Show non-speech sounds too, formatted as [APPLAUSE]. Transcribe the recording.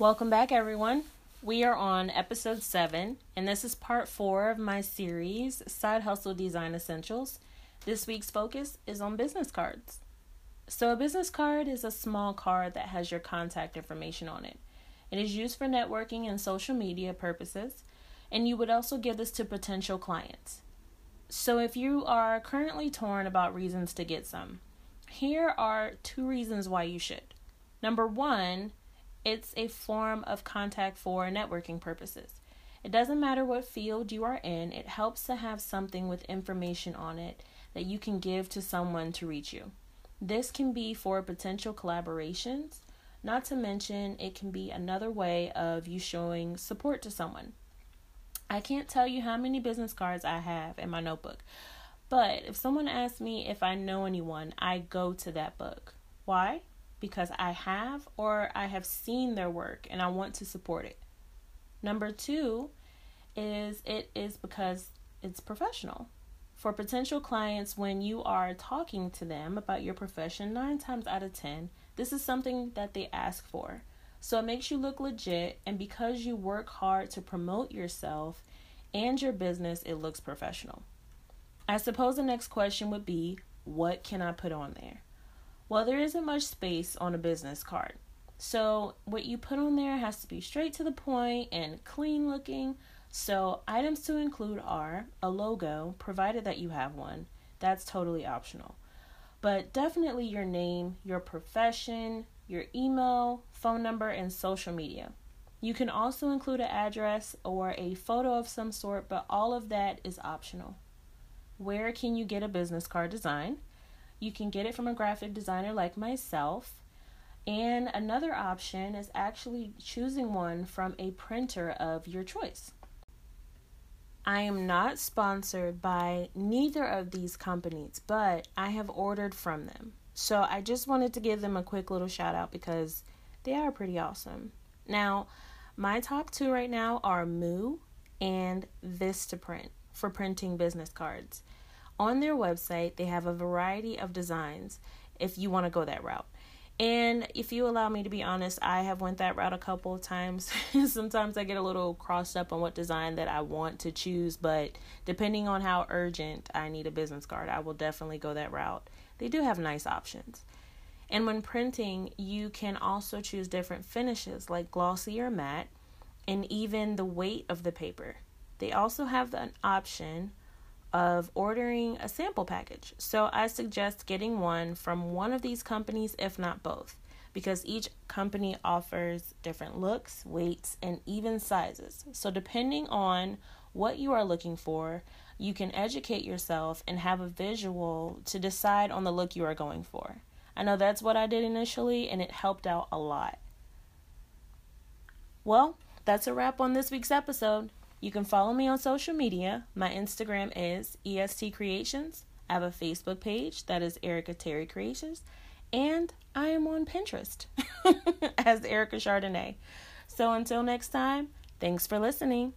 Welcome back, everyone. We are on episode seven, and this is part four of my series, Side Hustle Design Essentials. This week's focus is on business cards. So, a business card is a small card that has your contact information on it. It is used for networking and social media purposes, and you would also give this to potential clients. So, if you are currently torn about reasons to get some, here are two reasons why you should. Number one, it's a form of contact for networking purposes. It doesn't matter what field you are in, it helps to have something with information on it that you can give to someone to reach you. This can be for potential collaborations, not to mention, it can be another way of you showing support to someone. I can't tell you how many business cards I have in my notebook, but if someone asks me if I know anyone, I go to that book. Why? Because I have or I have seen their work and I want to support it. Number two is it is because it's professional. For potential clients, when you are talking to them about your profession, nine times out of ten, this is something that they ask for. So it makes you look legit, and because you work hard to promote yourself and your business, it looks professional. I suppose the next question would be what can I put on there? Well, there isn't much space on a business card. So, what you put on there has to be straight to the point and clean looking. So, items to include are a logo, provided that you have one. That's totally optional. But definitely your name, your profession, your email, phone number, and social media. You can also include an address or a photo of some sort, but all of that is optional. Where can you get a business card design? You can get it from a graphic designer like myself. And another option is actually choosing one from a printer of your choice. I am not sponsored by neither of these companies, but I have ordered from them. So I just wanted to give them a quick little shout out because they are pretty awesome. Now, my top two right now are Moo and Vistaprint for printing business cards. On their website, they have a variety of designs if you want to go that route. And if you allow me to be honest, I have went that route a couple of times. [LAUGHS] Sometimes I get a little crossed up on what design that I want to choose, but depending on how urgent I need a business card, I will definitely go that route. They do have nice options. And when printing, you can also choose different finishes like glossy or matte, and even the weight of the paper. They also have an option of ordering a sample package. So I suggest getting one from one of these companies, if not both, because each company offers different looks, weights, and even sizes. So depending on what you are looking for, you can educate yourself and have a visual to decide on the look you are going for. I know that's what I did initially, and it helped out a lot. Well, that's a wrap on this week's episode. You can follow me on social media. My Instagram is EST Creations. I have a Facebook page that is Erica Terry Creations. And I am on Pinterest [LAUGHS] as Erica Chardonnay. So until next time, thanks for listening.